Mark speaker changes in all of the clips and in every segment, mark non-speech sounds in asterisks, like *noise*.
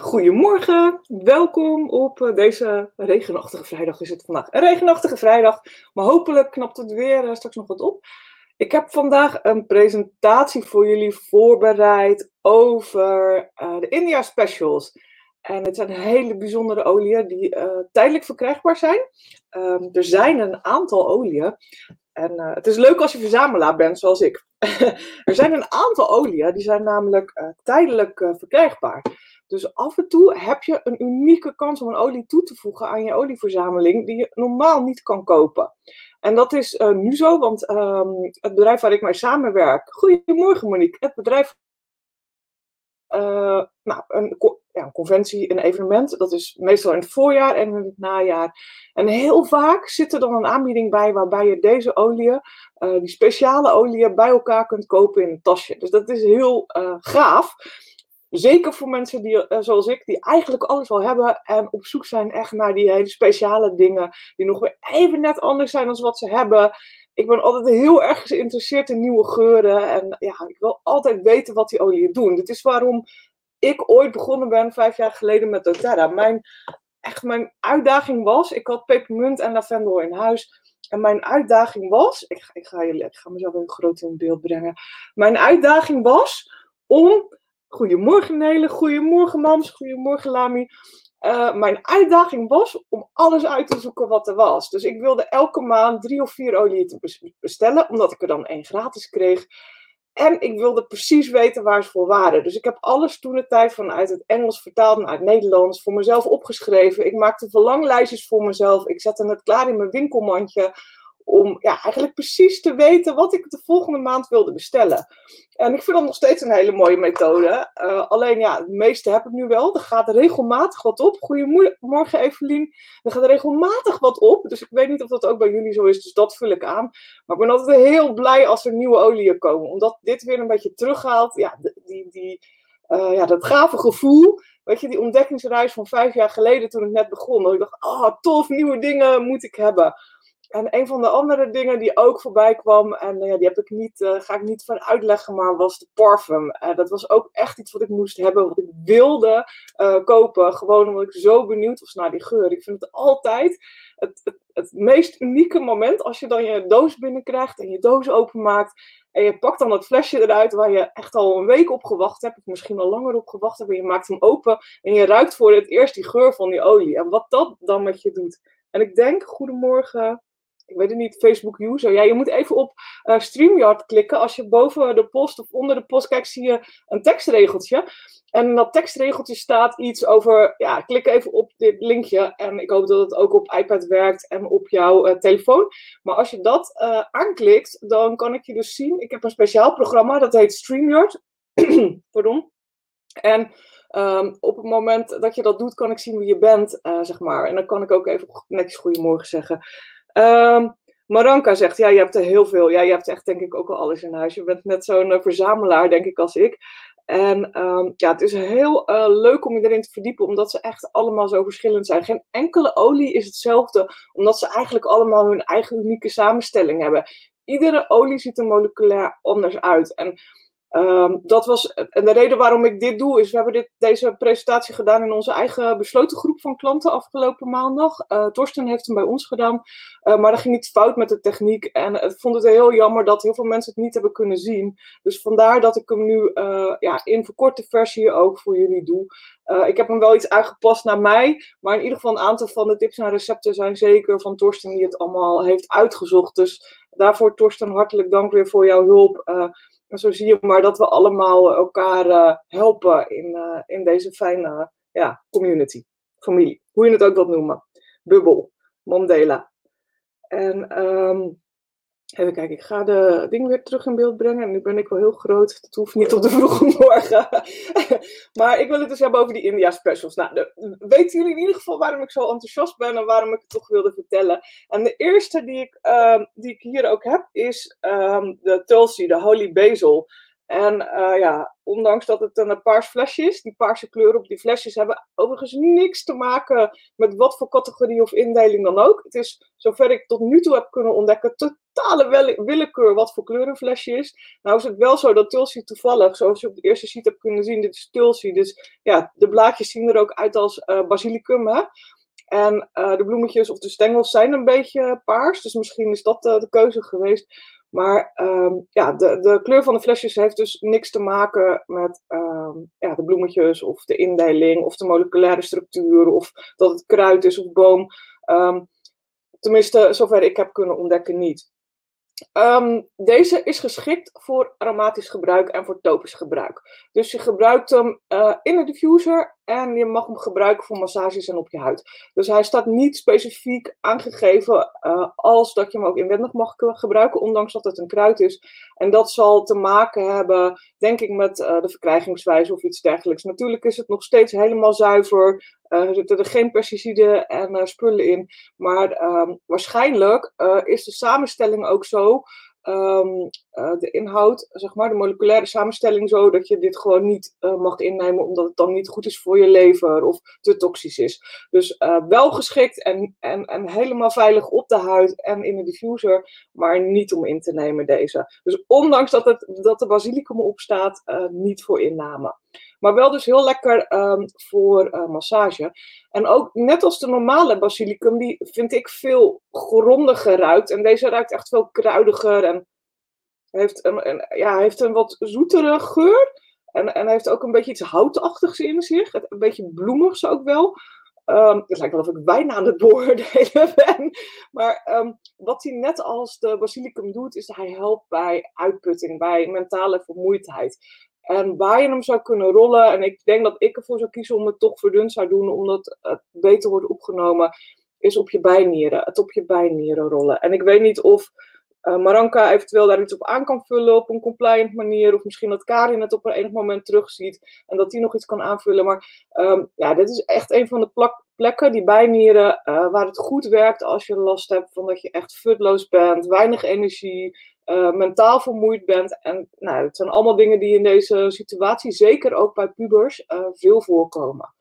Speaker 1: Goedemorgen, welkom op eh, deze regenachtige vrijdag is het vandaag. Een regenachtige vrijdag, maar hopelijk knapt het weer eh, straks nog wat op. Ik heb vandaag een presentatie voor jullie voorbereid over uh, de India Specials. En het zijn hele bijzondere oliën die tijdelijk verkrijgbaar zijn. Um, er zijn een aantal oliën. En het is leuk als je verzamelaar bent, zoals ik. *laughs* er zijn een aantal oliën, die zijn namelijk tijdelijk verkrijgbaar. Dus af en toe heb je een unieke kans om een olie toe te voegen aan je olieverzameling die je normaal niet kan kopen. En dat is uh, nu zo, want um, het bedrijf waar ik mee samenwerk. Goedemorgen Monique. Het bedrijf. Uh, nou, een, ja, een, conventie, een evenement. Dat is meestal in het voorjaar en in het najaar. En heel vaak zit er dan een aanbieding bij waarbij je deze oliën, uh, die speciale oliën, bij elkaar kunt kopen in een tasje. Dus dat is heel gaaf. Zeker voor mensen die, uh, zoals ik, die eigenlijk alles al hebben en op zoek zijn echt naar die hele speciale dingen, die nog weer even net anders zijn dan wat ze hebben. Ik ben altijd heel erg geïnteresseerd in nieuwe geuren en ja, ik wil altijd weten wat die oliën doen. Dit is waarom ik ooit begonnen ben, vijf jaar geleden, met doTERRA. Mijn, echt mijn uitdaging was, ik had pepermunt en lavendel in huis. En mijn uitdaging was, ik ga, jullie, ik ga mezelf even groot in beeld brengen. Mijn uitdaging was om Goedemorgen Nele, goedemorgen Mams, goedemorgen Lami. Uh, mijn uitdaging was om alles uit te zoeken wat er was. Dus ik wilde elke maand drie of vier oliën te bestellen, omdat ik er dan één gratis kreeg. En ik wilde precies weten waar ze voor waren. Dus ik heb alles toen de tijd vanuit het Engels vertaald naar het Nederlands voor mezelf opgeschreven. Ik maakte verlanglijstjes voor mezelf. Ik zette het klaar in mijn winkelmandje om eigenlijk precies te weten wat ik de volgende maand wilde bestellen. En ik vind dat nog steeds een hele mooie methode. Uh, alleen ja, het meeste heb ik nu wel. Er gaat regelmatig wat op. Goedemorgen Evelien. Er gaat regelmatig wat op. Dus ik weet niet of dat ook bij jullie zo is. Dus dat vul ik aan. Maar ik ben altijd heel blij als er nieuwe oliën komen. Omdat dit weer een beetje terughaalt. Ja, die, die, uh, ja dat gave gevoel. Weet je, die ontdekkingsreis van vijf jaar geleden toen ik net begon. Dat ik dacht, oh tof, nieuwe dingen moet ik hebben. En een van de andere dingen die ook voorbij kwam, en uh, ja, die heb ik niet, uh, ga ik niet van uitleggen, maar was de parfum. Uh, dat was ook echt iets wat ik moest hebben, wat ik wilde kopen. Gewoon omdat ik zo benieuwd was naar die geur. Ik vind het altijd het, het, het, meest unieke moment als je dan je doos binnenkrijgt en je doos openmaakt. En je pakt dan dat flesje eruit waar je echt al een week op gewacht hebt, of misschien al langer op gewacht hebt. En je maakt hem open en je ruikt voor het eerst die geur van die olie. En wat dat dan met je doet. En ik denk, goedemorgen, ik weet het niet, Facebook user. Ja, je moet even op uh, StreamYard klikken. Als je boven de post of onder de post kijkt, zie je een tekstregeltje. En in dat tekstregeltje staat iets over, ja, klik even op dit linkje. En ik hoop dat het ook op iPad werkt en op jouw uh, telefoon. Maar als je dat uh, aanklikt, dan kan ik je dus zien. Ik heb een speciaal programma, dat heet StreamYard. *clears throat* Pardon. En um, op het moment dat je dat doet, kan ik zien wie je bent, zeg maar. En dan kan ik ook even netjes goedemorgen zeggen. Um, Maranka zegt, ja, je hebt er heel veel. Ja, je hebt echt denk ik ook al alles in huis. Je bent net zo'n uh, verzamelaar, denk ik, als ik. En um, ja, het is heel uh, leuk om je erin te verdiepen, omdat ze echt allemaal zo verschillend zijn. Geen enkele olie is hetzelfde, omdat ze eigenlijk allemaal hun eigen unieke samenstelling hebben. Iedere olie ziet er moleculair anders uit. En Um, dat was, en de reden waarom ik dit doe, is we hebben dit, deze presentatie gedaan in onze eigen besloten groep van klanten afgelopen maandag. Uh, Torsten heeft hem bij ons gedaan, uh, maar er ging iets fout met de techniek. En ik vond het heel jammer dat heel veel mensen het niet hebben kunnen zien. Dus vandaar dat ik hem nu uh, ja, in verkorte versie ook voor jullie doe. ik heb hem wel iets aangepast naar mij, maar in ieder geval een aantal van de tips en recepten zijn zeker van Torsten die het allemaal heeft uitgezocht. Dus daarvoor Torsten hartelijk dank weer voor jouw hulp zo zie je maar dat we allemaal eh, elkaar uh, helpen in, uh, in deze fijne ja, community, familie, hoe je het ook wilt noemen. Bubbel, Mandela. En um, Even kijken, ik ga de dingen weer terug in beeld brengen. En nu ben ik wel heel groot. Het hoeft niet op de vroege morgen. *laughs* maar ik wil het dus hebben over die India specials. Nou, weten jullie in ieder geval waarom ik zo enthousiast ben en waarom ik het toch wilde vertellen? En de eerste die ik, um, die ik hier ook heb is um, de Tulsi, de Holy Basil. En uh, ja, ondanks dat het een paars flesje is, die paarse kleuren op die flesjes hebben overigens niks te maken met wat voor categorie of indeling dan ook. Het is, zover ik tot nu toe heb kunnen ontdekken, totale willekeur wat voor kleur een flesje is. Nou is het wel zo dat Tulsi toevallig, zoals je op de eerste sheet hebt kunnen zien, dit is Tulsi. Dus ja, de blaadjes zien er ook uit als uh, basilicum. Hè? En uh, de bloemetjes of de stengels zijn een beetje paars, dus misschien is dat de keuze geweest. Maar um, ja, de, de kleur van de flesjes heeft dus niks te maken met um, ja, de bloemetjes of de indeling of de moleculaire structuur of dat het kruid is of boom. Um, tenminste, zover ik heb kunnen ontdekken, niet. Deze is geschikt voor aromatisch gebruik en voor topisch gebruik. Dus je gebruikt hem uh, in de diffuser en je mag hem gebruiken voor massages en op je huid. Dus hij staat niet specifiek aangegeven uh, als dat je hem ook inwendig mag gebruiken, ondanks dat het een kruid is. En dat zal te maken hebben, denk ik, met uh, de verkrijgingswijze of iets dergelijks. Natuurlijk is het nog steeds helemaal zuiver. er zitten er geen pesticiden en spullen in. Maar um, waarschijnlijk is de samenstelling ook zo um, uh, de inhoud, zeg maar, de moleculaire samenstelling zo dat je dit gewoon niet uh, mag innemen omdat het dan niet goed is voor je lever of te toxisch is. Dus uh, wel geschikt en, en, en helemaal veilig op de huid en in de diffuser, maar niet om in te nemen deze. Dus ondanks dat, het, dat de basilicum op staat, niet voor inname. Maar wel dus heel lekker um, voor uh, massage. En ook net als de normale basilicum, die vind ik veel grondiger ruikt. En deze ruikt echt veel kruidiger en heeft een, een, ja, heeft een wat zoetere geur. En, en heeft ook een beetje iets houtachtigs in zich. Een beetje bloemigs ook wel. Um, het lijkt wel of ik bijna aan het beoordelen *laughs* ben. Maar um, wat hij net als de basilicum doet, is hij helpt bij uitputting, bij mentale vermoeidheid. En waar je hem zou kunnen rollen, en ik denk dat ik ervoor zou kiezen om het toch verdund zou doen, omdat het beter wordt opgenomen, is op je bijnieren. Het op je bijnieren rollen. En ik weet niet of uh, Maranka eventueel daar iets op aan kan vullen op een compliant manier, of misschien dat Karin het op een enig moment terugziet en dat die nog iets kan aanvullen. Maar um, ja, dit is echt een van de plekken, die bijnieren, uh, waar het goed werkt als je last hebt van dat je echt futloos bent, weinig energie, uh, mentaal vermoeid bent. En nou, het zijn allemaal dingen die in deze situatie, zeker ook bij pubers, uh, veel voorkomen.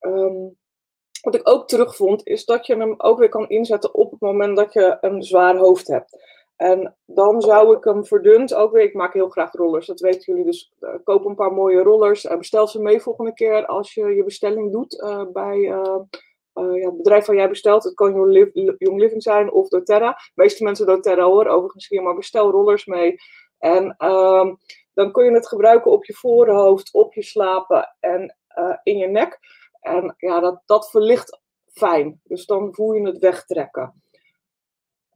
Speaker 1: Um, wat ik ook terugvond, is dat je hem ook weer kan inzetten op het moment dat je een zwaar hoofd hebt. En dan zou ik hem verdund ook weer. Ik maak heel graag rollers, dat weten jullie. Dus uh, koop een paar mooie rollers. Bestel ze mee volgende keer als je je bestelling doet bij ja, het bedrijf waar jij bestelt, het kan Young Living zijn of doTERRA. De meeste mensen doTERRA hoor, overigens hier, maar bestel rollers mee. En um, dan kun je het gebruiken op je voorhoofd, op je slapen en uh, in je nek. En ja, dat, dat verlicht fijn. Dus dan voel je het wegtrekken.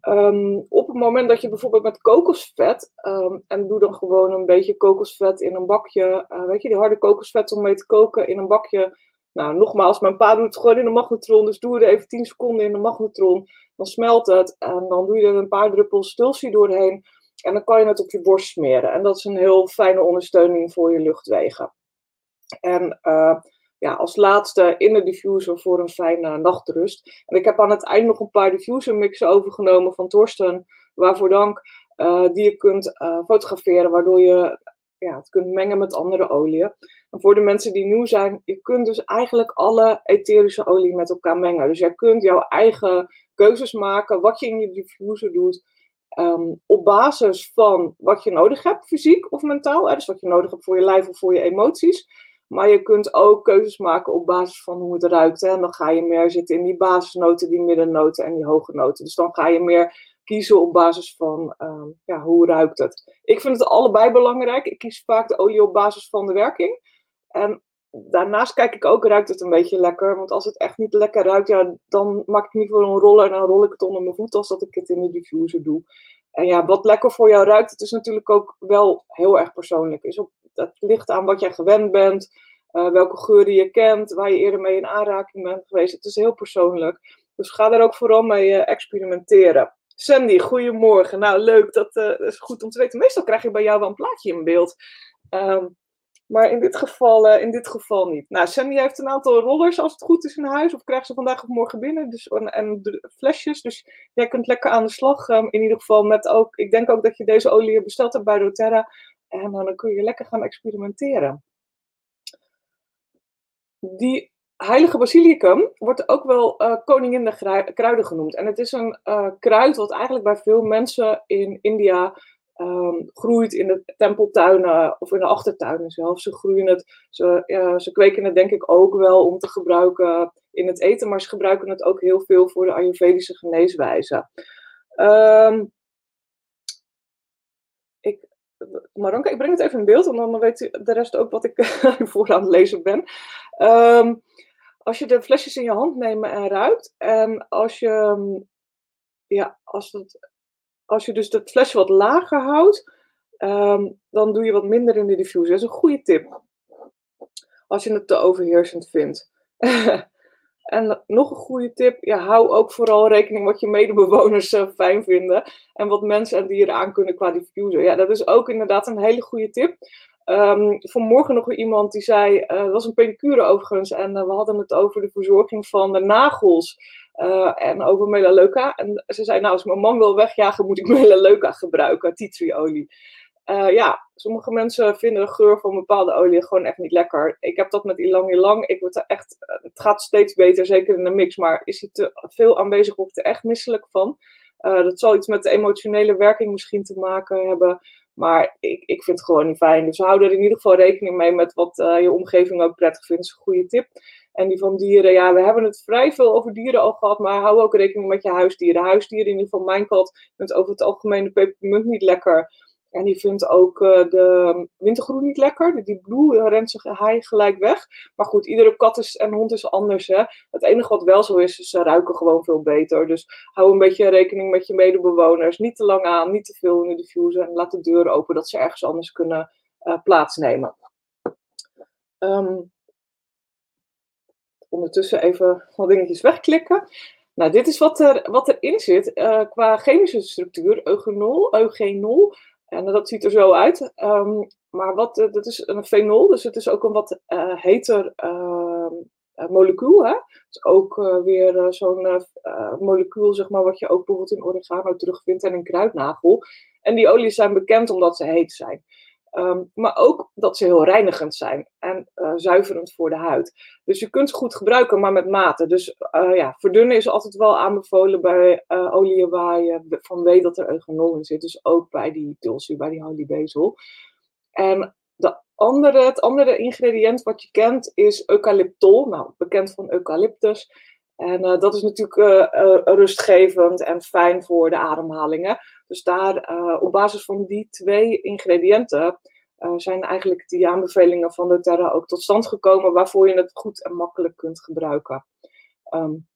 Speaker 1: Um, op het moment dat je bijvoorbeeld met kokosvet, um, en doe dan gewoon een beetje kokosvet in een bakje, uh, weet je, die harde kokosvet om mee te koken in een bakje nou, nogmaals, mijn pa doet het gewoon in de magnetron. Dus doe er even 10 seconden in de magnetron. Dan smelt het. En dan doe je er een paar druppels stulsie doorheen. En dan kan je het op je borst smeren. En dat is een heel fijne ondersteuning voor je luchtwegen. En uh, ja, als laatste in de diffuser voor een fijne nachtrust. En ik heb aan het eind nog een paar diffuser mixen overgenomen van Torsten. Waarvoor dank. Uh, die je kunt uh, fotograferen. Waardoor je ja, het kunt mengen met andere oliën. Voor de mensen die nieuw zijn, je kunt dus eigenlijk alle etherische olie met elkaar mengen. Dus jij kunt jouw eigen keuzes maken, wat je in je diffuser doet, um, op basis van wat je nodig hebt, fysiek of mentaal. Dus wat je nodig hebt voor je lijf of voor je emoties. Maar je kunt ook keuzes maken op basis van hoe het ruikt. Hè? En dan ga je meer zitten in die basisnoten, die middennoten en die hoge noten. Dus dan ga je meer kiezen op basis van uh, ja, hoe ruikt het. Ik vind het allebei belangrijk. Ik kies vaak de olie op basis van de werking. En daarnaast kijk ik ook, ruikt het een beetje lekker? Want als het echt niet lekker ruikt, ja, dan maak ik niet voor een roller en dan rol ik het onder mijn voet als dat ik het in de diffuser doe. En ja, wat lekker voor jou ruikt, het is natuurlijk ook wel heel erg persoonlijk. Is op, het ligt aan wat jij gewend bent, uh, welke geuren je kent, waar je eerder mee in aanraking bent geweest. Het is heel persoonlijk. Dus ga daar ook vooral mee uh, experimenteren. Sandy, goedemorgen. Nou, leuk. Dat, uh, dat, is goed om te weten. Meestal krijg je bij jou wel een plaatje in beeld. Um, maar in dit, geval, uh, in dit geval niet. Nou, Sandy heeft een aantal rollers als het goed is in huis. Of krijgt ze vandaag of morgen binnen. Dus, en, flesjes. Dus jij kunt lekker aan de slag. Um, in ieder geval met ook. Ik denk ook dat je deze olie besteld hebt bij doTERRA. En dan kun je lekker gaan experimenteren. Die heilige basilicum wordt ook wel uh, koningin de kruiden genoemd. En het is een kruid wat eigenlijk bij veel mensen in India um, groeit in de tempeltuinen of in de achtertuinen zelf. Ze groeien het, ze, ze kweken het denk ik ook wel om te gebruiken in het eten, maar ze gebruiken het ook heel veel voor de Ayurvedische geneeswijze. Um, ik, Maranka, ik breng het even in beeld, en dan weet de rest ook wat ik voor aan het lezen ben. Um, als je de flesjes in je hand neemt en ruikt, en als je, ja, als, het, als je dus het flesje wat lager houdt, um, dan doe je wat minder in de diffuser. Dat is een goede tip. Als je het te overheersend vindt. *laughs* en nog een goede tip, ja, hou ook vooral rekening wat je medebewoners uh, fijn vinden. En wat mensen en dieren aan kunnen qua diffuser. Ja, dat is ook inderdaad een hele goede tip. Um, vanmorgen nog iemand die zei, uh, het was een pedicure overigens, en uh, we hadden het over de verzorging van de nagels uh, en over melaleuca. En ze zei, nou als mijn man wil wegjagen, moet ik melaleuca gebruiken, tea tree olie. ja, sommige mensen vinden de geur van bepaalde olie gewoon echt niet lekker. Ik heb dat met ilang ilang. Ik word er echt, het gaat steeds beter, zeker in de mix, maar is hij te veel aanwezig, word ik er echt misselijk van. dat zal iets met de emotionele werking misschien te maken hebben. Maar ik, ik vind het gewoon niet fijn. Dus hou er in ieder geval rekening mee met wat je omgeving ook prettig vindt. Dat is een goede tip. En die van dieren, ja, we hebben het vrij veel over dieren al gehad, maar hou ook rekening met je huisdieren. Huisdieren, in ieder geval mijn kat, vindt over het algemeen de pepermunt niet lekker. En die vindt ook uh, de wintergroen niet lekker. Die blue rent zich hij gelijk weg. Maar goed, iedere kat is, en hond is anders. Hè? Het enige wat wel zo is, is ze ruiken gewoon veel beter. Dus hou een beetje rekening met je medebewoners. Niet te lang aan, niet te veel in de diffuser. En laat de deuren open, dat ze ergens anders kunnen uh, plaatsnemen. Um, ondertussen even wat dingetjes wegklikken. Nou, dit is wat, er, wat erin zit uh, qua chemische structuur. Eugenol, eugenol en dat ziet er zo uit. Um, maar wat, uh, dat is een fenol, dus het is ook een wat uh, heter uh, molecuul. Hè? Het is ook weer zo'n molecuul, zeg maar, wat je ook bijvoorbeeld in oregano terugvindt en in kruidnagel. En die oliën zijn bekend omdat ze heet zijn. Um, maar ook dat ze heel reinigend zijn en uh, zuiverend voor de huid. Dus je kunt ze goed gebruiken, maar met mate. Dus uh, ja, verdunnen is altijd wel aanbevolen bij uh, oliën waar je van weet dat er eugenol in zit. Dus ook bij die tulsi, bij die holybezel. En de andere, het andere ingrediënt wat je kent is eucalyptol. Nou, bekend van eucalyptus. En dat is natuurlijk rustgevend en fijn voor de ademhalingen. Dus daar, uh, op basis van die twee ingrediënten uh, zijn eigenlijk die aanbevelingen van doTERRA ook tot stand gekomen, waarvoor je het goed en makkelijk kunt gebruiken. Um,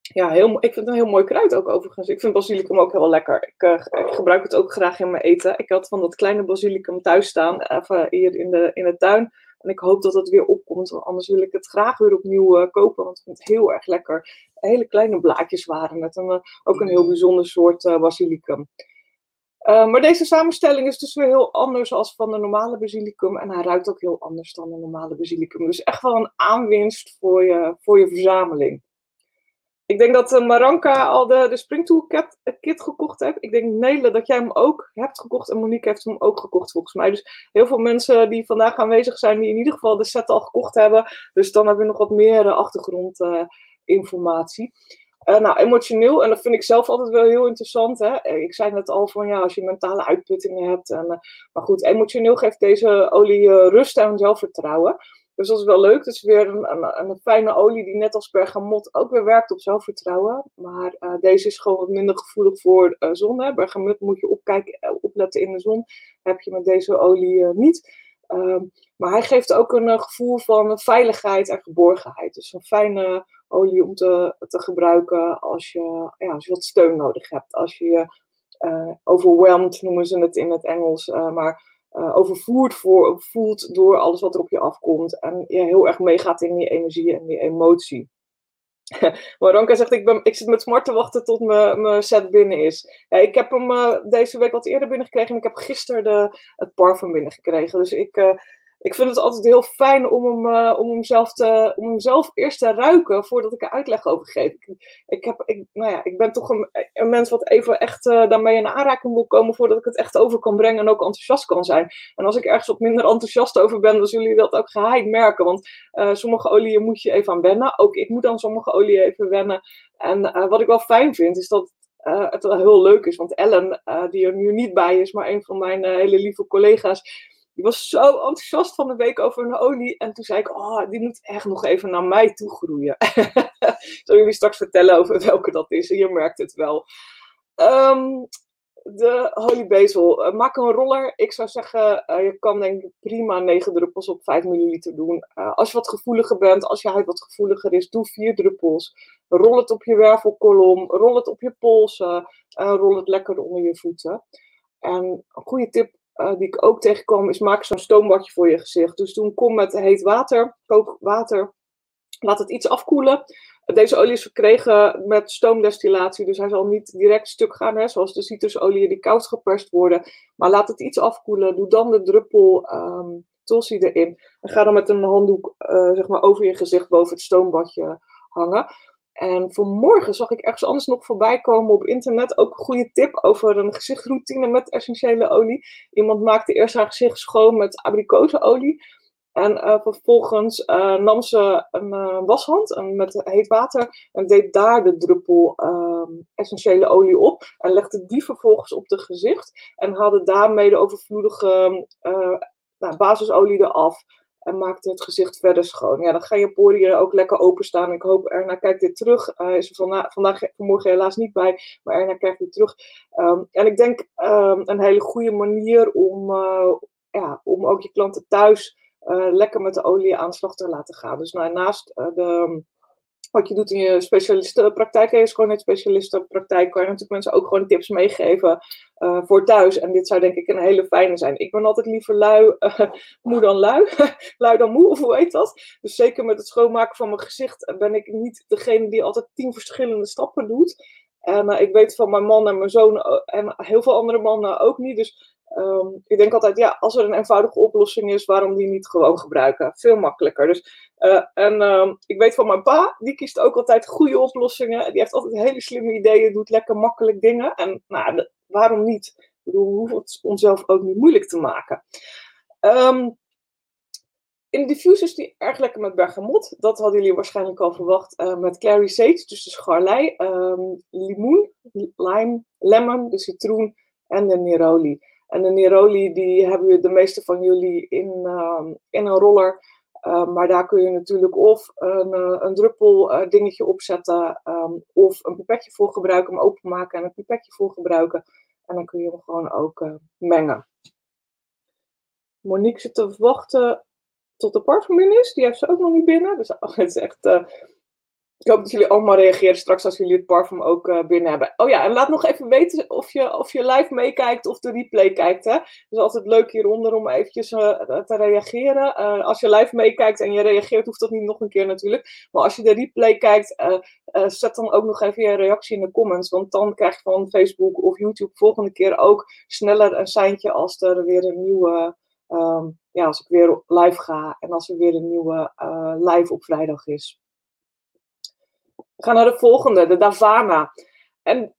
Speaker 1: ja, heel, ik vind het een heel mooi kruid ook overigens. Ik vind basilicum ook heel lekker. Ik, uh, ik, gebruik het ook graag in mijn eten. Ik had van dat kleine basilicum thuis staan, even hier in de, in de tuin. En ik hoop dat het weer opkomt, want anders wil ik het graag weer opnieuw kopen, want ik vind het heel erg lekker. Hele kleine blaadjes waren het. En ook een heel bijzonder soort basilicum. Uh, maar deze samenstelling is dus weer heel anders als van de normale basilicum. En hij ruikt ook heel anders dan de normale basilicum. Dus echt wel een aanwinst voor je, voor je verzameling. Ik denk dat uh, Maranka al de, de Springtool kit, kit gekocht heeft. Ik denk Nele dat jij hem ook hebt gekocht. En Monique heeft hem ook gekocht volgens mij. Dus heel veel mensen die vandaag aanwezig zijn, die in ieder geval de set al gekocht hebben. Dus dan hebben we nog wat meer achtergrondinformatie. Uh, nou, emotioneel, en dat vind ik zelf altijd wel heel interessant. Hè? Eh, ik zei net al van ja, als je mentale uitputtingen hebt. En, uh, maar goed, emotioneel geeft deze olie rust en zelfvertrouwen. Dus dat is wel leuk. Is weer een, een, een, fijne olie die net als bergamot ook weer werkt op zelfvertrouwen. Maar deze is gewoon wat minder gevoelig voor zon. Hè? Bergamot moet je opkijken, opletten in de zon. heb je met deze olie niet. Ehm, maar hij geeft ook een gevoel van veiligheid en geborgenheid. Dus een fijne olie om te, te gebruiken als je, ja, als je wat steun nodig hebt. Als je je uh, overwhelmed, noemen ze het in het Engels, uh, maar uh, overvoerd voor, voelt door alles wat er op je afkomt. En je heel erg meegaat in die energie en die emotie. *laughs* maar Ranka zegt, ik, ben, ik zit met smart te wachten tot mijn set binnen is. Ja, ik heb hem deze week wat eerder binnengekregen en ik heb gisteren de, het parfum binnengekregen. Dus ik ik vind het altijd heel fijn om hem, uh, om hem, zelf, te, om hem eerst te ruiken voordat ik er uitleg over geef. Ik, ik, heb, ik, nou ja, ik ben toch een, een mens wat even echt uh, daarmee in aanraking wil komen voordat ik het echt over kan brengen en ook enthousiast kan zijn. En als ik ergens wat minder enthousiast over ben, dan zullen jullie dat ook geheim merken. Want uh, sommige oliën moet je even aan wennen. Ook ik moet aan sommige oliën even wennen. En wat ik wel fijn vind, is dat het wel heel leuk is. Want Ellen, die er nu niet bij is, maar een van mijn hele lieve collega's die was zo enthousiast van de week over een olie. En toen zei ik, oh, die moet echt nog even naar mij toe groeien. *laughs* ik zal jullie straks vertellen over welke dat is. Je merkt het wel. Um, de holy basil. Uh, maak een roller. Ik zou zeggen, uh, je kan denk ik prima 9 druppels op 5 milliliter doen. Uh, als je wat gevoeliger bent, als je huid wat gevoeliger is, doe 4 druppels. Rol het op je wervelkolom, rol het op je polsen, rol het lekker onder je voeten. En een goede tip uh, die ik ook tegenkwam, is maak zo'n stoombadje voor je gezicht. Dus toen kom met heet water, kook water, laat het iets afkoelen. Deze olie is verkregen met stoomdestillatie, dus hij zal niet direct stuk gaan, hè, zoals de citrusolie die koud geperst worden. Maar laat het iets afkoelen, doe dan de druppel um, tulsi erin. En ga dan met een handdoek uh, zeg maar over je gezicht boven het stoombadje hangen. En vanmorgen zag ik ergens anders nog voorbij komen op internet. Ook een goede tip over een gezichtroutine met essentiële olie. Iemand maakte eerst haar gezicht schoon met abrikozenolie. En uh, vervolgens uh, nam ze een uh, washand en met heet water en deed daar de druppel ehm, essentiële olie op. En legde die vervolgens op het gezicht. En haalde daarmee de overvloedige nou, basisolie eraf en maakt het gezicht verder schoon. Ja, dan gaan je poriën ook lekker openstaan. Ik hoop Erna kijkt dit terug. Uh, is er vandaag, vanmorgen helaas niet bij, maar Erna kijkt dit terug. Um, en ik denk um, een hele goede manier om, uh, ja, om ook je klanten thuis uh, lekker met de olie aan de slag te laten gaan. Dus nou, naast de wat je doet in je specialistenpraktijk, je schoonheidsspecialistenpraktijk, kan je natuurlijk mensen ook gewoon tips meegeven uh, voor thuis. En dit zou denk ik een hele fijne zijn. Ik ben altijd liever lui, uh, *laughs* moe dan lui, *laughs* lui dan moe, of hoe heet dat? Dus zeker met het schoonmaken van mijn gezicht ben ik niet degene die altijd tien verschillende stappen doet. En uh, ik weet van mijn man en mijn zoon en heel veel andere mannen ook niet. Dus Um, ik denk altijd, ja, als er een eenvoudige oplossing is, waarom die niet gewoon gebruiken? Veel makkelijker. Dus, uh, en um, ik weet van mijn pa, die kiest ook altijd goede oplossingen. Die heeft altijd hele slimme ideeën, doet lekker makkelijk dingen. En nou, waarom niet? Bedoel, we hoeven het onszelf ook niet moeilijk te maken. Um, in de diffusers die erg lekker met bergamot. Dat hadden jullie waarschijnlijk al verwacht. Uh, met clary sage, dus de scharlei, limoen, lime, lemon, de citroen en de neroli. En de Neroli, die hebben de meeste van jullie in, uh, in een roller. Uh, maar daar kun je natuurlijk of een, uh, een druppel uh, dingetje opzetten. Um, of een pipetje voor gebruiken, hem openmaken en een pipetje voor gebruiken. En dan kun je hem gewoon ook mengen. Monique zit te wachten tot de parfum is. Die heeft ze ook nog niet binnen. Dus oh, het is echt ik hoop dat jullie allemaal reageren straks als jullie het parfum ook uh, binnen hebben. Oh ja, en laat nog even weten of je, of je live meekijkt of de replay kijkt. Hè? Het is altijd leuk hieronder om eventjes uh, te reageren. Als je live meekijkt en je reageert, hoeft dat niet nog een keer natuurlijk. Maar als je de replay kijkt, zet dan ook nog even je reactie in de comments. Want dan krijg je van Facebook of YouTube volgende keer ook sneller een seintje als er weer een nieuwe... Um, ja, als ik weer live ga en als er weer een nieuwe live op vrijdag is. We gaan naar de volgende, de Davana. En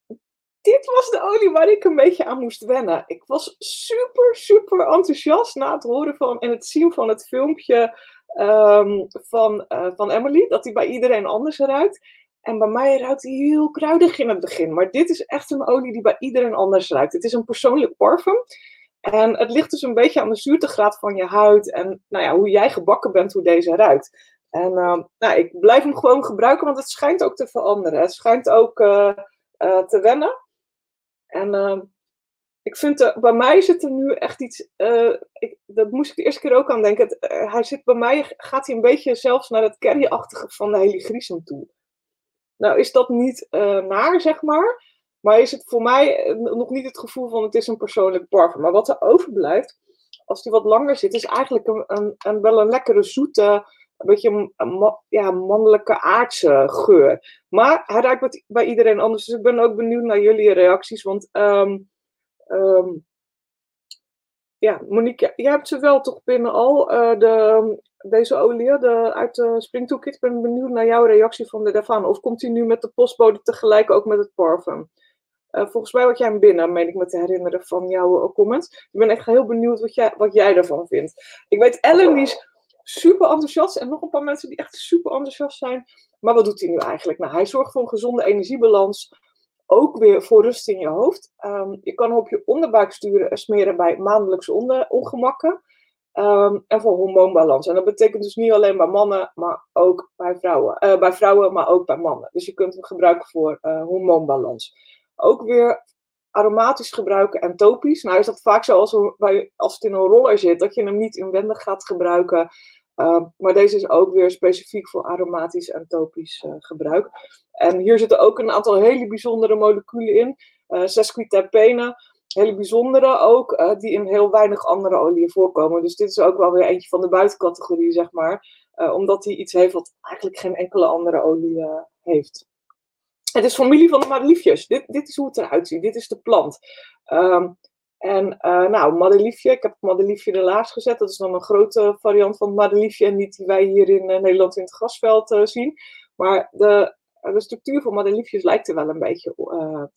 Speaker 1: dit was de olie waar ik een beetje aan moest wennen. Ik was super, super enthousiast na het horen van en het zien van het filmpje um, van, uh, van Emily. Dat hij bij iedereen anders ruikt. En bij mij ruikt hij heel kruidig in het begin. Maar dit is echt een olie die bij iedereen anders ruikt. Het is een persoonlijk parfum. En het ligt dus een beetje aan de zuurtegraad van je huid. En nou ja, hoe jij gebakken bent, hoe deze ruikt. En uh, nou, ik blijf hem gewoon gebruiken, want het schijnt ook te veranderen. Het schijnt ook uh, uh, te wennen. En ehm, ik vind, bij mij zit er nu echt iets, eh, ik, dat moest ik de eerste keer ook aan denken. Hij zit bij mij, gaat hij een beetje zelfs naar het curryachtige van de heligrisum toe. Nou is dat niet naar, zeg maar. Maar is het voor mij nog niet het gevoel van het is een persoonlijk parfum. Maar wat er overblijft, als die wat langer zit, is eigenlijk een, een, een wel een lekkere zoete een beetje een ja, mannelijke aardse geur. Maar hij ruikt bij iedereen anders. Dus ik ben ook benieuwd naar jullie reacties. Want um, ja, Monique, jij hebt ze wel toch binnen al, de, deze olie de, uit de Spring Toolkit. Ik ben benieuwd naar jouw reactie van de daarvan. Of komt hij nu met de postbode tegelijk ook met het parfum? Uh, volgens mij had jij hem binnen, meen ik me te herinneren van jouw comment. Ik ben echt heel benieuwd wat jij, wat jij ervan vindt. Ik weet, is super enthousiast. En nog een paar mensen die echt super enthousiast zijn. Maar wat doet hij nu eigenlijk? Nou, hij zorgt voor een gezonde energiebalans. Ook weer voor rust in je hoofd. Um, je kan hem op je onderbuik sturen, smeren bij maandelijkse ongemakken. Um, en voor hormoonbalans. En dat betekent dus niet alleen bij mannen, maar ook bij vrouwen. Uh, bij vrouwen, maar ook bij mannen. Dus je kunt hem gebruiken voor uh, hormoonbalans. Ook weer aromatisch gebruiken en topisch. Nou is dat vaak zo als, als het in een roller zit, dat je hem niet inwendig gaat gebruiken. Uh, maar deze is ook weer specifiek voor aromatisch en topisch uh, gebruik. En hier zitten ook een aantal hele bijzondere moleculen in. Uh, sesquiterpene, hele bijzondere ook, uh, die in heel weinig andere oliën voorkomen. Dus dit is ook wel weer eentje van de buitencategorie, zeg maar. omdat hij iets heeft wat eigenlijk geen enkele andere olie heeft. Het is familie van de madeliefjes. Dit, dit is hoe het eruit ziet. Dit is de plant. Um, en uh, nou, madeliefje, ik heb het madeliefje er laatst gezet. Dat is dan een grote variant van het madeliefje. En niet die wij hier in uh, Nederland in het grasveld uh, zien. Maar de, de structuur van madeliefjes lijkt er wel een beetje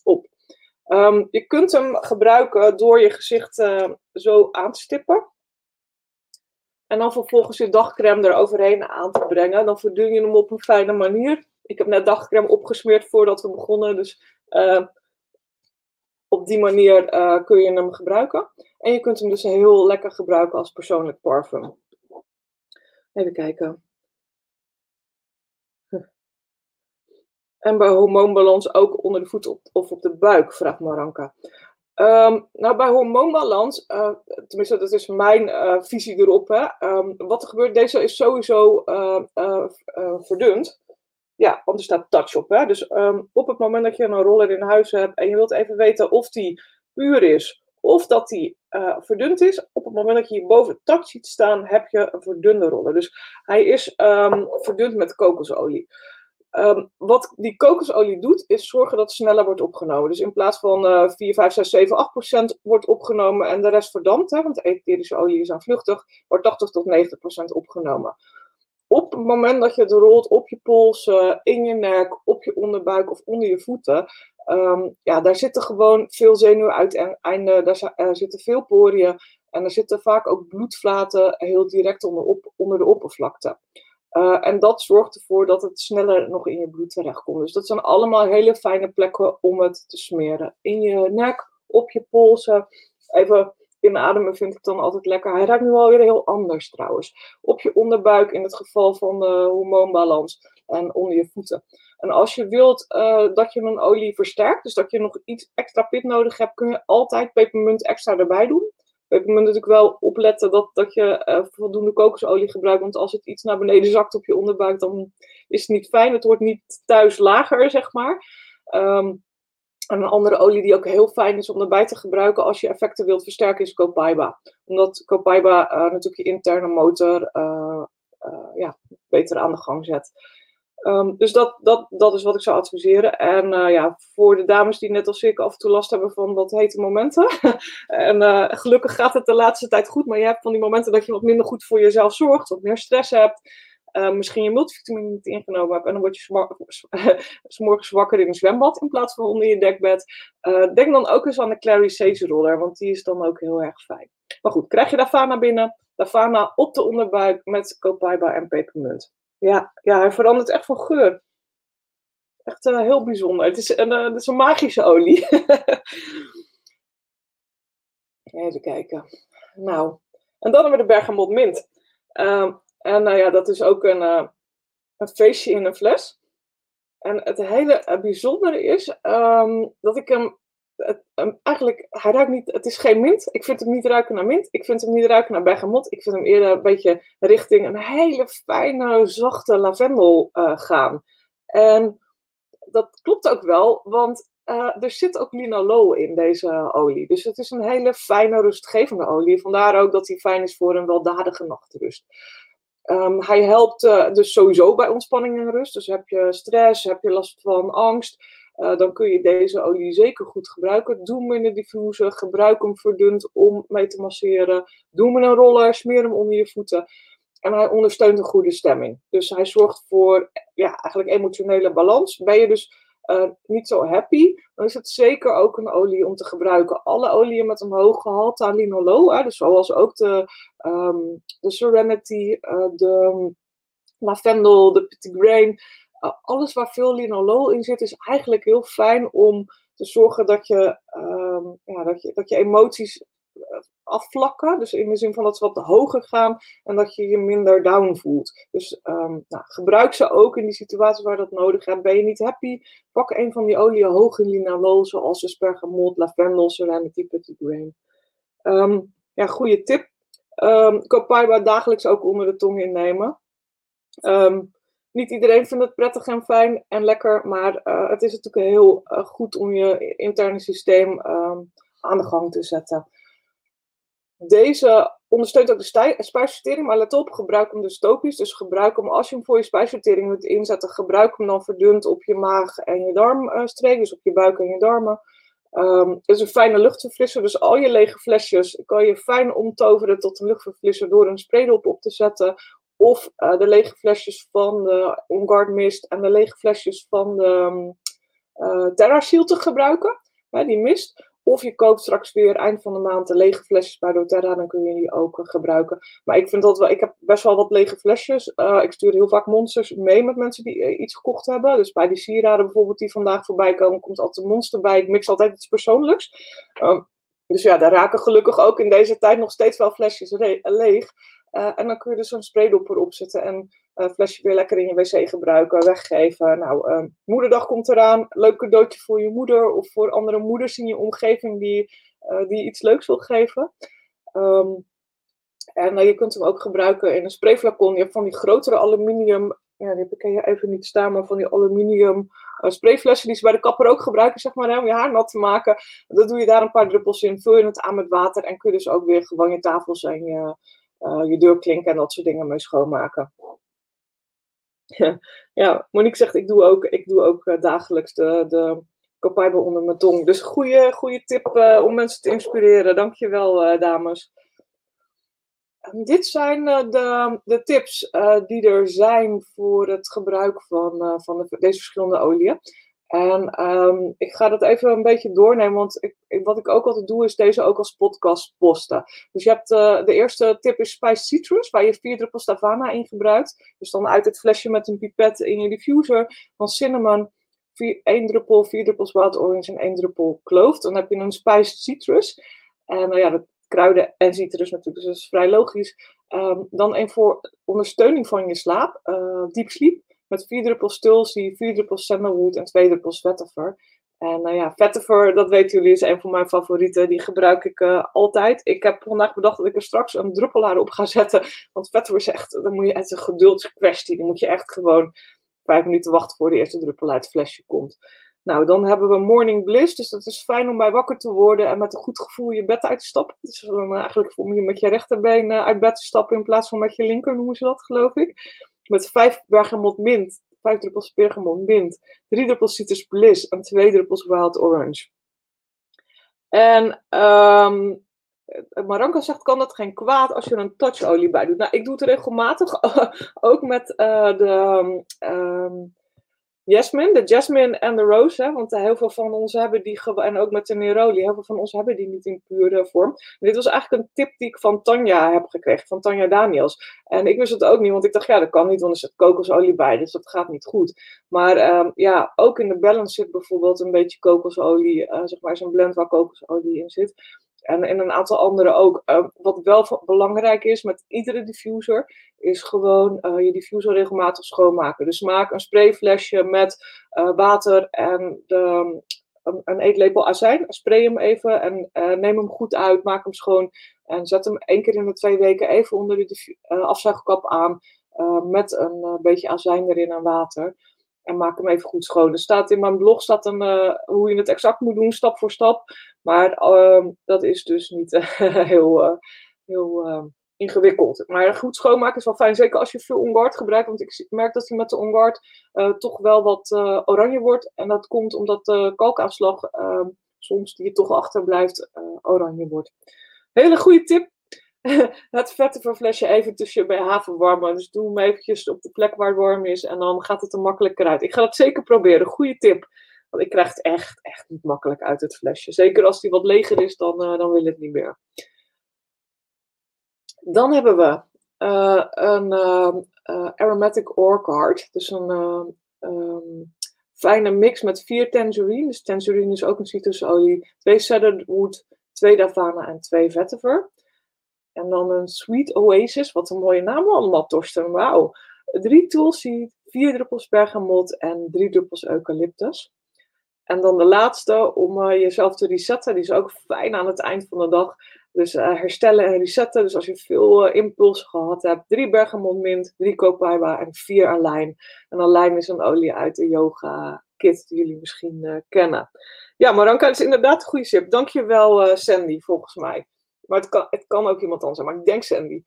Speaker 1: op. Um, je kunt hem gebruiken door je gezicht zo aan te stippen. En dan vervolgens je dagcreme eroverheen aan te brengen. Dan verdun je hem op een fijne manier. Ik heb net dagcreme opgesmeerd voordat we begonnen. Dus uh, op die manier uh, kun je hem gebruiken. En je kunt hem dus heel lekker gebruiken als persoonlijk parfum. Even kijken. En bij hormoonbalans ook onder de voet of op de buik, vraagt Maranka. Um, nou, bij hormoonbalans, uh, tenminste, dat is mijn uh, visie erop. Hè. Um, wat er gebeurt, deze is sowieso uh, verdund. Ja, want er staat touch op. Hè? Dus um, op het moment dat je een roller in huis hebt en je wilt even weten of die puur is of dat die uh, verdund is, op het moment dat je hier boven touch ziet staan, heb je een verdunde roller. Dus hij is um, verdund met kokosolie. Um, wat die kokosolie doet, is zorgen dat het sneller wordt opgenomen. Dus in plaats van uh, 4, 5, 6, 7, 8 procent wordt opgenomen en de rest verdampt, hè, want etherische olie is aanvluchtig, wordt 80 tot 90 procent opgenomen op het moment dat je het rolt op je polsen, in je nek, op je onderbuik of onder je voeten, um, ja, daar zitten gewoon veel zenuwuiteinden, daar zitten veel poriën en er zitten vaak ook bloedvaten heel direct onder, onder de oppervlakte. Uh, en dat zorgt ervoor dat het sneller nog in je bloed terechtkomt. Dus dat zijn allemaal hele fijne plekken om het te smeren. In je nek, op je polsen, even inademen vind ik dan altijd lekker. Hij ruikt nu alweer heel anders trouwens. Op je onderbuik in het geval van de hormoonbalans en onder je voeten. En als je wilt uh, dat je een olie versterkt, dus dat je nog iets extra pit nodig hebt, kun je altijd pepermunt extra erbij doen. Pepermunt natuurlijk wel opletten dat, dat je uh, voldoende kokosolie gebruikt. Want als het iets naar beneden zakt op je onderbuik, dan is het niet fijn. Het wordt niet thuis lager, zeg maar. Um, en een andere olie die ook heel fijn is om erbij te gebruiken als je effecten wilt versterken is Copaiba. Omdat Copaiba uh, natuurlijk je interne motor uh, uh, ja, beter aan de gang zet. Um, dus dat, dat, dat is wat ik zou adviseren. En ja, voor de dames die net als ik af en toe last hebben van wat hete momenten. *laughs* en gelukkig gaat het de laatste tijd goed. Maar je hebt van die momenten dat je wat minder goed voor jezelf zorgt. Wat meer stress hebt. Uh, misschien je multivitamine niet ingenomen hebt en dan word je s *laughs* morgens wakker in een zwembad in plaats van onder je dekbed. Uh, denk dan ook eens aan de Clary Sage roller, want die is dan ook heel erg fijn. Maar goed, krijg je Davana binnen, Davana op de onderbuik met copaiba en pepermunt. Ja, ja, hij verandert echt van geur. Echt uh, heel bijzonder. Het is een, het is een magische olie. *laughs* Even kijken. Nou, en dan hebben we de bergamot mint. Uh, en nou ja, dat is ook een, uh, een feestje in een fles. En het hele uh, bijzondere is um, dat ik hem. Het, eigenlijk, hij ruikt niet. Het is geen mint. Ik vind hem niet ruiken naar mint. Ik vind hem niet ruiken naar bergamot. Ik vind hem eerder een beetje richting een hele fijne, zachte lavendel uh, gaan. En dat klopt ook wel, want er zit ook linalool in deze olie. Dus het is een hele fijne, rustgevende olie. Vandaar ook dat hij fijn is voor een weldadige nachtrust. Um, hij helpt uh, dus sowieso bij ontspanning en rust. Dus heb je stress, heb je last van angst, dan kun je deze olie zeker goed gebruiken. Doe hem in een diffuser, gebruik hem verdund om mee te masseren. Doe hem in een roller, smeer hem onder je voeten. En hij ondersteunt een goede stemming. Dus hij zorgt voor ja, eigenlijk emotionele balans. Ben je dus uh, niet zo happy, dan is het zeker ook een olie om te gebruiken. Alle oliën met een hoog gehalte aan linalool, dus zoals ook de, um, de Serenity, uh, de lavendel, de petit grain, uh, alles waar veel linalool in zit, is eigenlijk heel fijn om te zorgen dat je, um, ja, dat je, dat je emoties afvlakken. Dus in de zin van dat ze wat hoger gaan en dat je je minder down voelt. Dus um, nou, gebruik ze ook in die situaties waar dat nodig is. Ben je niet happy? Pak een van die oliën hoog in linalool, zoals de spergamot, lavendel, serenity, petit grain. Ja, goede tip. Um, Copaiba dagelijks ook onder de tong innemen. Um, niet iedereen vindt het prettig en fijn en lekker, maar uh, het is natuurlijk heel uh, goed om je interne systeem aan de gang te zetten. Deze ondersteunt ook de spijsvertering, maar let op, gebruik hem dus topisch. Dus gebruik hem als je hem voor je spijsvertering moet inzetten, gebruik hem dan verdund op je maag en je darmstreek, dus op je buik en je darmen. Um, het is een fijne luchtverfrisser, dus al je lege flesjes kan je fijn omtoveren tot een luchtverfrisser door een spraydop op te zetten. Of uh, de lege flesjes van de On Guard Mist en de lege flesjes van de um, Terra Shield te gebruiken, die mist. Of je koopt straks weer eind van de maand de lege flesjes bij doTERRA, dan kun je die ook uh, gebruiken. Maar ik vind dat wel, ik heb best wel wat lege flesjes. Uh, ik stuur heel vaak monsters mee met mensen die uh, iets gekocht hebben. Dus bij die sieraden bijvoorbeeld die vandaag voorbij komen, komt altijd een monster bij. Ik mix altijd iets persoonlijks. Um, dus ja, daar raken gelukkig ook in deze tijd nog steeds wel flesjes leeg. en dan kun je dus een spraydopper opzetten en uh, flesje weer lekker in je wc gebruiken, weggeven. Nou, uh, moederdag komt eraan. Leuk cadeautje voor je moeder of voor andere moeders in je omgeving die, uh, die iets leuks wil geven. Um, en je kunt hem ook gebruiken in een sprayflacon. Je hebt van die grotere aluminium, ja, die heb ik hier even niet staan, maar van die aluminium sprayflessen die ze bij de kapper ook gebruiken, zeg maar, om je haar nat te maken. Dan doe je daar een paar druppels in, vul je het aan met water en kun je dus ook weer gewoon je tafels en je, je deurklinken en dat soort dingen mee schoonmaken. Ja, Monique zegt, ik doe ook, ik doe ook uh, dagelijks de, de onder mijn tong. Dus goede, goede tip uh, om mensen te inspireren. Dankjewel, uh, dames. En dit zijn de, de tips die er zijn voor het gebruik van, van de, deze verschillende oliën. En um, ik ga dat even een beetje doornemen, want ik, wat ik ook altijd doe, is deze ook als podcast posten. Dus je hebt uh, de eerste tip is Spice Citrus, waar je vier druppels Savana in gebruikt. Dus dan uit het flesje met een pipet in je diffuser. Dan cinnamon, vier, één druppel, vier druppels wild orange en één druppel kloof. Dan heb je een Spice Citrus. En uh, ja, dat kruiden en citrus natuurlijk, dus dat is vrij logisch. Um, dan een voor ondersteuning van je slaap, uh, Deep Sleep met vier druppels tulsi, vier druppels sandalwood en twee druppels vetiver. En nou ja, vetiver, dat weten jullie, is een van mijn favorieten. Die gebruik ik uh, altijd. Ik heb vandaag bedacht dat ik er straks een druppelaar op ga zetten. Want vetiver is echt, dan moet je, het een geduldskwestie. Dan moet je echt gewoon vijf minuten wachten voor de eerste druppel uit het flesje komt. Nou, dan hebben we morning bliss. Dus dat is fijn om bij wakker te worden en met een goed gevoel je bed uit te stappen. Dus dan eigenlijk om je met je rechterbeen uh, uit bed te stappen in plaats van met je linker, noemen ze dat, geloof ik met 5 bergamot mint, 5 druppels bergamot mint, 3 druppels citrus bliss en 2 druppels wild orange. En um, Maranka zegt, kan dat geen kwaad als je er een toucholie bij doet? Nou, ik doe het regelmatig, *laughs* ook met uh, de... Um, Jasmine, de Jasmine en de Rose, hè, want heel veel van ons hebben die, en ook met de Neroli, heel veel van ons hebben die niet in pure vorm. Dit was eigenlijk een tip die ik van Tanja heb gekregen, van Tanja Daniels. En ik wist het ook niet, want ik dacht, ja, dat kan niet, want er zit kokosolie bij, dus dat gaat niet goed. Maar um, ja, ook in de balance zit bijvoorbeeld een beetje kokosolie, uh, zeg maar, een blend waar kokosolie in zit. En in een aantal andere ook. Uh, wat wel belangrijk is met iedere diffuser, is gewoon uh, je diffuser regelmatig schoonmaken. Dus maak een sprayflesje met uh, water en de, een, een, eetlepel azijn. Spray hem even en neem hem goed uit, maak hem schoon. En zet hem één keer in de twee weken even onder de afzuigkap aan. met een beetje azijn erin en water. En maak hem even goed schoon. Er staat in mijn blog staat een, uh, hoe je het exact moet doen, stap voor stap. Maar uh, dat is dus niet uh, *laughs* heel, heel ingewikkeld. Maar goed schoonmaken is wel fijn, zeker als je veel onguard gebruikt. Want ik merk dat hij met de onguard toch wel wat oranje wordt. En dat komt omdat de kalkaanslag uh, soms die je toch achterblijft oranje wordt. Hele goede tip. *laughs* het vette flesje even tussen bij BH verwarmen. Dus doe hem eventjes op de plek waar het warm is. En dan gaat het er makkelijker uit. Ik ga dat zeker proberen. Goede tip. Want ik krijg het echt, echt niet makkelijk uit het flesje. Zeker als die wat leger is, dan, dan wil het niet meer. Dan hebben we uh, een uh, aromatic ore card. Dus een um, fijne mix met vier tangerine. Dus tangerine is ook een citrusolie. Twee cedarwood, twee davana en twee vetiver. En dan een sweet oasis. Wat een mooie naam allemaal, Torsten. Wauw. Drie tulsi, vier druppels bergamot en drie druppels eucalyptus. En dan de laatste, om uh, jezelf te resetten. Die is ook fijn aan het eind van de dag. Dus uh, herstellen en resetten. Dus als je veel uh, impuls gehad hebt. Drie bergamontmint, drie copaiba en vier alijn. En alijn is een olie uit de yoga kit die jullie misschien kennen. Ja, Maranka is inderdaad een goede tip. Dankjewel Sandy, volgens mij. Maar het kan, het kan ook iemand anders zijn, maar ik denk Sandy.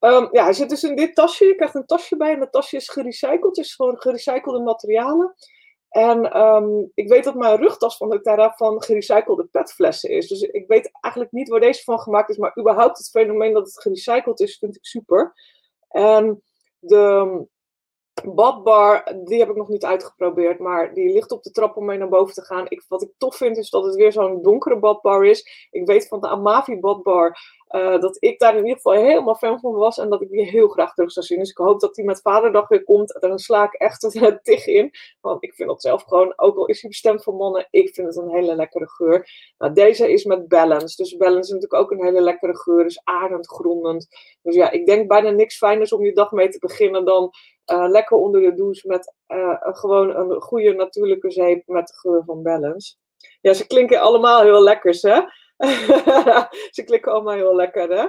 Speaker 1: Um, ja, hij zit dus in dit tasje. Je krijgt een tasje bij en dat tasje is gerecycled. Is gewoon gerecyclede materialen. En um, ik weet dat mijn rugtas van doTERRA van gerecyclede petflessen is. Dus ik weet eigenlijk niet waar deze van gemaakt is. Maar überhaupt het fenomeen dat het gerecycled is, vind ik super. En de badbar, die heb ik nog niet uitgeprobeerd. Maar die ligt op de trap om mee naar boven te gaan. Ik, wat ik tof vind, is dat het weer zo'n donkere badbar is. Ik weet van de Amavi badbar uh, dat ik daar in ieder geval helemaal fan van was en dat ik die heel graag terug zou zien. Dus ik hoop dat die met Vaderdag weer komt. Dan sla ik echt het *laughs* tig in. Want ik vind dat zelf gewoon, ook al is hij bestemd voor mannen, ik vind het een hele lekkere geur. Nou, deze is met Balance. Dus Balance is natuurlijk ook een hele lekkere geur. Dus adend, grondend. Dus ja, ik denk bijna niks fijners om je dag mee te beginnen dan uh, lekker onder de douche met uh, gewoon een goede natuurlijke zeep met de geur van Balance. Ja, ze klinken allemaal heel lekkers, hè? *laughs* Ze klikken allemaal heel lekker, hè?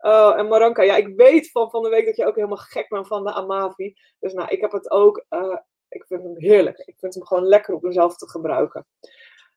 Speaker 1: Oh, en Maranka, ja, ik weet van, van de week dat je ook helemaal gek bent van de Amavi. Dus nou, ik heb het ook, uh, ik vind hem heerlijk. Ik vind hem gewoon lekker om mezelf te gebruiken.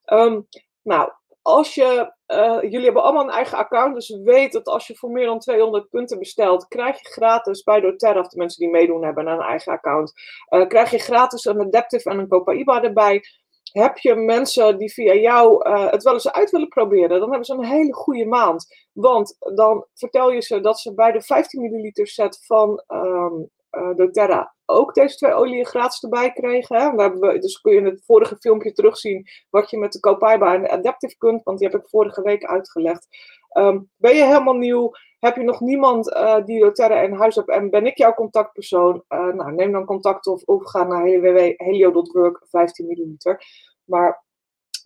Speaker 1: Um, nou, als je, uh, jullie hebben allemaal een eigen account, dus weet dat als je voor meer dan 200 punten bestelt, krijg je gratis bij doTERRA, of de mensen die meedoen hebben aan een eigen account, uh, krijg je gratis een Adaptive en een Copaiba erbij heb je mensen die via jou uh, het wel eens uit willen proberen, dan hebben ze een hele goede maand. Want dan vertel je ze dat ze bij de 15 milliliter set van um, uh, doTERRA ook deze twee oliën gratis erbij kregen. Dus kun je in het vorige filmpje terugzien wat je met de Copaiba en de Adaptive kunt, want die heb ik vorige week uitgelegd. Um, ben je helemaal nieuw? Heb je nog niemand uh, die doTERRA in huis hebt en ben ik jouw contactpersoon? Uh, nou, neem dan contact of, of ga naar www.helio.work 15 milliliter. Maar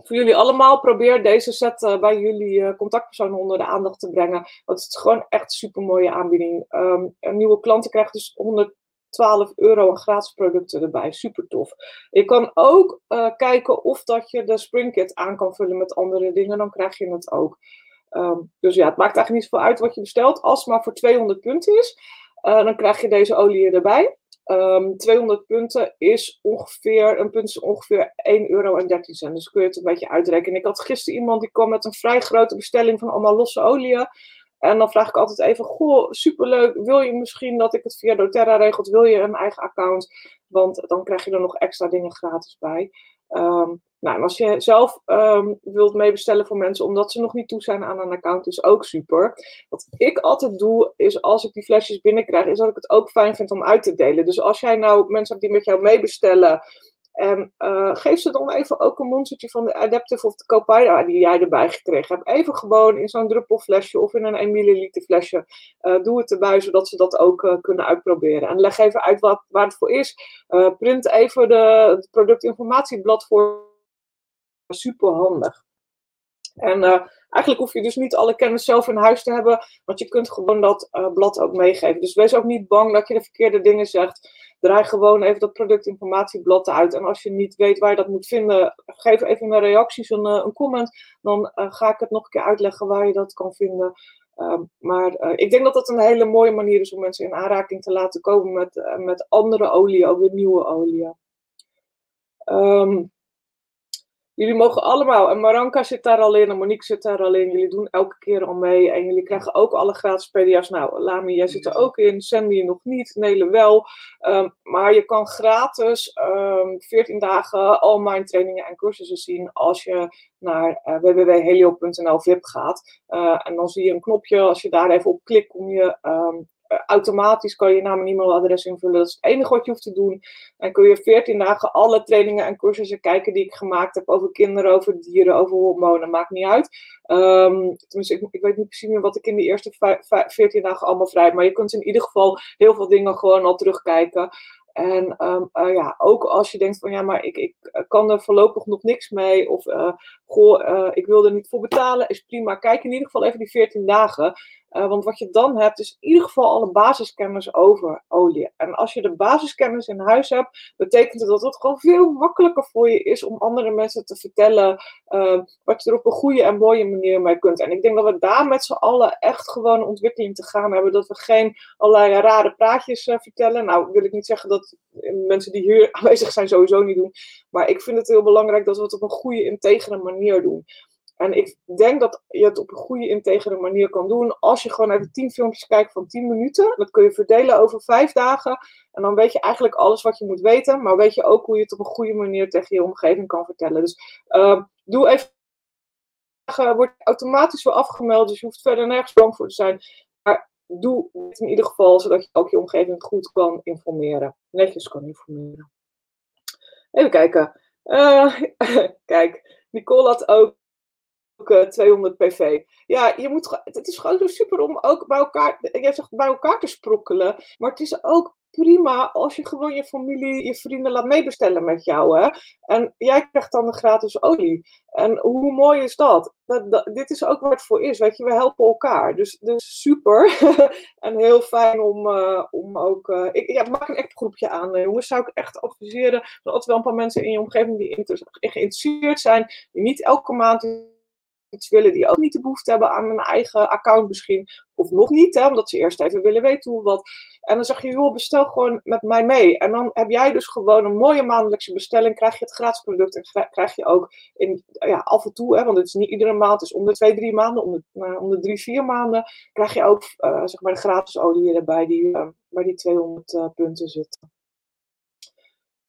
Speaker 1: voor jullie allemaal, probeer deze set uh, bij jullie contactpersonen onder de aandacht te brengen. Want het is gewoon echt een super mooie aanbieding. Um, nieuwe klanten krijgen dus 112 euro aan gratis producten erbij. Super tof. Je kan ook kijken of dat je de Springkit aan kan vullen met andere dingen. Dan krijg je het ook. Um, dus ja, het maakt eigenlijk niet zoveel uit wat je bestelt. Als het maar voor 200 punten is, uh, dan krijg je deze olie erbij. Um, ehm, 200 punten is ongeveer, een punt is ongeveer 1,13 euro. Dus kun je het een beetje uitrekenen. Ik had gisteren iemand die kwam met een vrij grote bestelling van allemaal losse oliën. En dan vraag ik altijd even, goh, superleuk, wil je misschien dat ik het via doTERRA regelt? Wil je een eigen account? Want dan krijg je er nog extra dingen gratis bij. Um, nou, en als je zelf um, wilt meebestellen voor mensen omdat ze nog niet toe zijn aan een account, is ook super. Wat ik altijd doe, is als ik die flesjes binnenkrijg, is dat ik het ook fijn vind om uit te delen. Dus als jij nou mensen hebt die met jou meebestellen, en uh, geef ze dan even ook een monstertje van de Adaptive of de Copaya die jij erbij gekregen hebt. Even gewoon in zo'n druppelflesje of in een 1 milliliter flesje. Uh, doe het erbij, zodat ze dat ook uh, kunnen uitproberen. En leg even uit wat, waar het voor is. print even de, het productinformatieblad voor super handig. En uh, eigenlijk hoef je dus niet alle kennis zelf in huis te hebben, want je kunt gewoon dat uh, blad ook meegeven. Dus wees ook niet bang dat je de verkeerde dingen zegt. Draai gewoon even dat productinformatieblad uit. En als je niet weet waar je dat moet vinden, geef even de reacties een, uh, een comment. Dan ga ik het nog een keer uitleggen waar je dat kan vinden. Um, maar ik denk dat dat een hele mooie manier is om mensen in aanraking te laten komen met, met andere oliën, ook weer nieuwe oliën. Um, Jullie mogen allemaal, en Maranka zit daar al in, en Monique zit daar al in. Jullie doen elke keer al mee en jullie krijgen ook alle gratis PDA's. Nou, Lami, jij zit er ook in, Sandy nog niet, Nele wel. Ehm, maar je kan gratis um, ehm, 14 dagen mijn trainingen en cursussen zien als je naar uh, www.helio.nl VIP gaat. Uh, en dan zie je een knopje, als je daar even op klikt, kom je um, eh, automatisch kan je naam en e-mailadres invullen. Dat is het enige wat je hoeft te doen. En kun je 14 dagen alle trainingen en cursussen kijken die ik gemaakt heb over kinderen, over dieren, over hormonen. Maakt niet uit. Um, tenminste, ik, ik, weet niet precies meer wat ik in de eerste 14 dagen allemaal vrij Maar je kunt in ieder geval heel veel dingen gewoon al terugkijken. En um, uh, ja, ook als je denkt van ja, maar ik, ik kan er voorlopig nog niks mee. Of ik wil er niet voor betalen, is prima. Kijk in ieder geval even die 14 dagen. Uh, want wat je dan hebt, is in ieder geval alle basiskennis over olie. En als je de basiskennis in huis hebt, betekent het dat het gewoon veel makkelijker voor je is om andere mensen te vertellen uh, wat je er op een goede en mooie manier mee kunt. En ik denk dat we daar met z'n allen echt gewoon ontwikkeling te gaan hebben. Dat we geen allerlei rare praatjes uh, vertellen. Nou, wil ik niet zeggen dat mensen die hier *laughs* aanwezig zijn sowieso niet doen. Maar ik vind het heel belangrijk dat we het op een goede, integere manier doen. En ik denk dat je het op een goede, integere manier kan doen als je gewoon even tien filmpjes kijkt van 10 minuten. Dat kun je verdelen over vijf dagen. En dan weet je eigenlijk alles wat je moet weten. Maar weet je ook hoe je het op een goede manier tegen je omgeving kan vertellen. Dus uh, doe even. Wordt automatisch weer afgemeld. Dus je hoeft verder nergens bang voor te zijn. Maar doe het in ieder geval zodat je ook je omgeving goed kan informeren. Netjes kan informeren. Even kijken. Uh, *laughs* kijk, Nicole had ook 200 pv. Ja, je moet, het is gewoon super om ook bij elkaar, jij zegt bij elkaar te sprokkelen. Maar het is ook prima als je gewoon je familie, je vrienden laat meebestellen met jou. Hè? En jij krijgt dan de gratis olie. En hoe mooi is dat? dat, dit is ook waar het voor is. Weet je, we helpen elkaar. Dus, dus super. *laughs* en heel fijn om, uh, om ook. Uh, ik, ja, maak een echt groepje aan, jongens. Zou ik echt adviseren. Er zijn altijd wel een paar mensen in je omgeving die geïnteresseerd zijn. Die niet elke maand iets willen die ook niet de behoefte hebben aan een eigen account misschien. Of nog niet, hè, omdat ze eerst even willen weten hoe wat. En dan zeg je, joh, bestel gewoon met mij mee. En dan heb jij dus gewoon een mooie maandelijkse bestelling. Krijg je het gratis product en krijg je ook in, ja, af en toe, hè, want het is niet iedere maand. Het is om de twee, drie maanden, om de, uh, om de drie, vier maanden. Krijg je ook uh, zeg maar de gratis olie erbij die uh, bij die 200 punten zitten.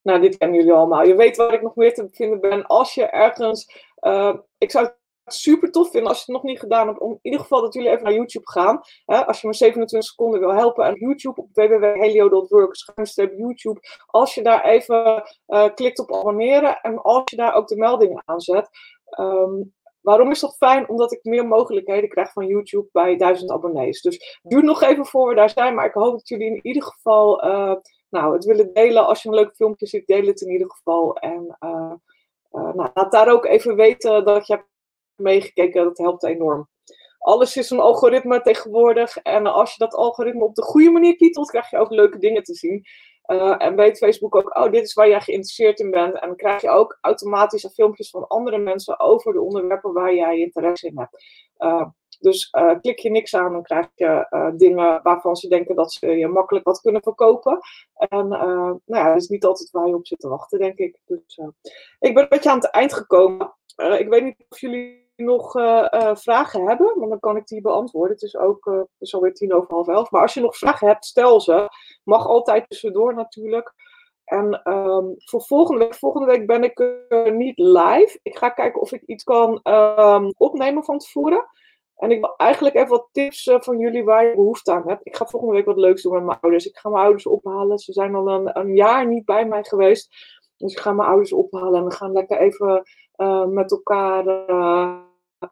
Speaker 1: Nou, dit kennen jullie allemaal. Je weet waar ik nog meer te vinden ben. Als je ergens. ik zou super tof vinden als je het nog niet gedaan hebt, om in ieder geval dat jullie even naar YouTube gaan. Hè, als je me 27 seconden wil helpen aan YouTube op www.helio.work, YouTube. Als je daar even uh, klikt op abonneren en als je daar ook de meldingen aanzet. Um, waarom is dat fijn? Omdat ik meer mogelijkheden krijg van YouTube bij 1000 abonnees. Dus duurt nog even voor we daar zijn, maar ik hoop dat jullie in ieder geval uh, nou, het willen delen. Als je een leuk filmpje ziet, deel het in ieder geval. En uh, nou, laat daar ook even weten dat je meegekeken, dat helpt enorm. Alles is een algoritme tegenwoordig. En als je dat algoritme op de goede manier kietelt, krijg je ook leuke dingen te zien. Uh, en weet Facebook ook, oh, dit is waar jij geïnteresseerd in bent. En dan krijg je ook automatisch filmpjes van andere mensen over de onderwerpen waar jij interesse in hebt. Uh, dus uh, klik je niks aan, dan krijg je dingen waarvan ze denken dat ze je makkelijk wat kunnen verkopen. En nou ja, dat is niet altijd waar je op zit te wachten, denk ik. Dus, ik ben een beetje aan het eind gekomen. ik weet niet of jullie nog uh, uh, vragen hebben, want dan kan ik die beantwoorden. Het is ook uh, het alweer tien over half elf. Maar als je nog vragen hebt, stel ze. Mag altijd tussendoor natuurlijk. En um, voor volgende week, volgende week ben ik niet live. Ik ga kijken of ik iets kan um, opnemen van tevoren. En ik wil eigenlijk even wat tips van jullie waar je behoefte aan hebt. Ik ga volgende week wat leuks doen met mijn ouders. Ik ga mijn ouders ophalen. Ze zijn al een, een jaar niet bij mij geweest. Dus ik ga mijn ouders ophalen en we gaan lekker even uh, met elkaar uh,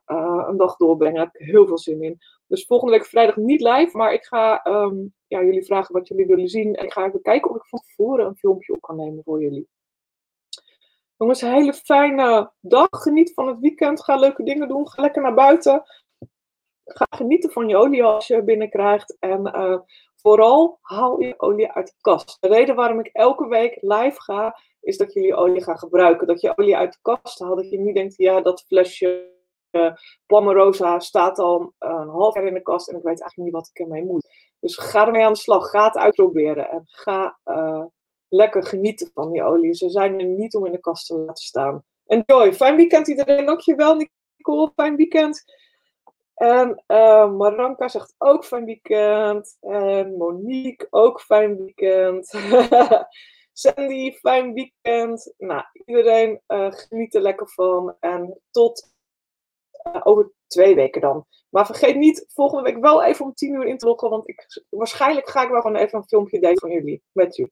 Speaker 1: uh, een dag doorbrengen. Daar heb ik heel veel zin in. Dus volgende week vrijdag niet live, maar ik ga um, ja, jullie vragen wat jullie willen zien. En ik ga even kijken of ik van tevoren een filmpje op kan nemen voor jullie. Jongens, een hele fijne dag. Geniet van het weekend. Ga leuke dingen doen. Ga lekker naar buiten. Ga genieten van je olie als je binnenkrijgt. En vooral haal je olie uit de kast. De reden waarom ik elke week live ga, is dat jullie olie gaan gebruiken. Dat je olie uit de kast haalt. Dat je niet denkt, ja, dat flesje uh, staat al een half jaar in de kast en ik weet eigenlijk niet wat ik ermee moet. Dus ga ermee aan de slag. Ga het uitproberen. En ga uh, lekker genieten van die olie. Ze zijn er niet om in de kast te laten staan. enjoy. Fijn weekend iedereen. Dankjewel Nicole. Fijn weekend. En Maranka zegt ook fijn weekend. En Monique ook fijn weekend. *laughs* Sandy, fijn weekend. Nou, iedereen uh, geniet er lekker van. En tot uh, over twee weken dan. Maar vergeet niet volgende week wel even om tien uur in te loggen. Want ik, waarschijnlijk ga ik wel gewoon even een filmpje delen van jullie. Met u.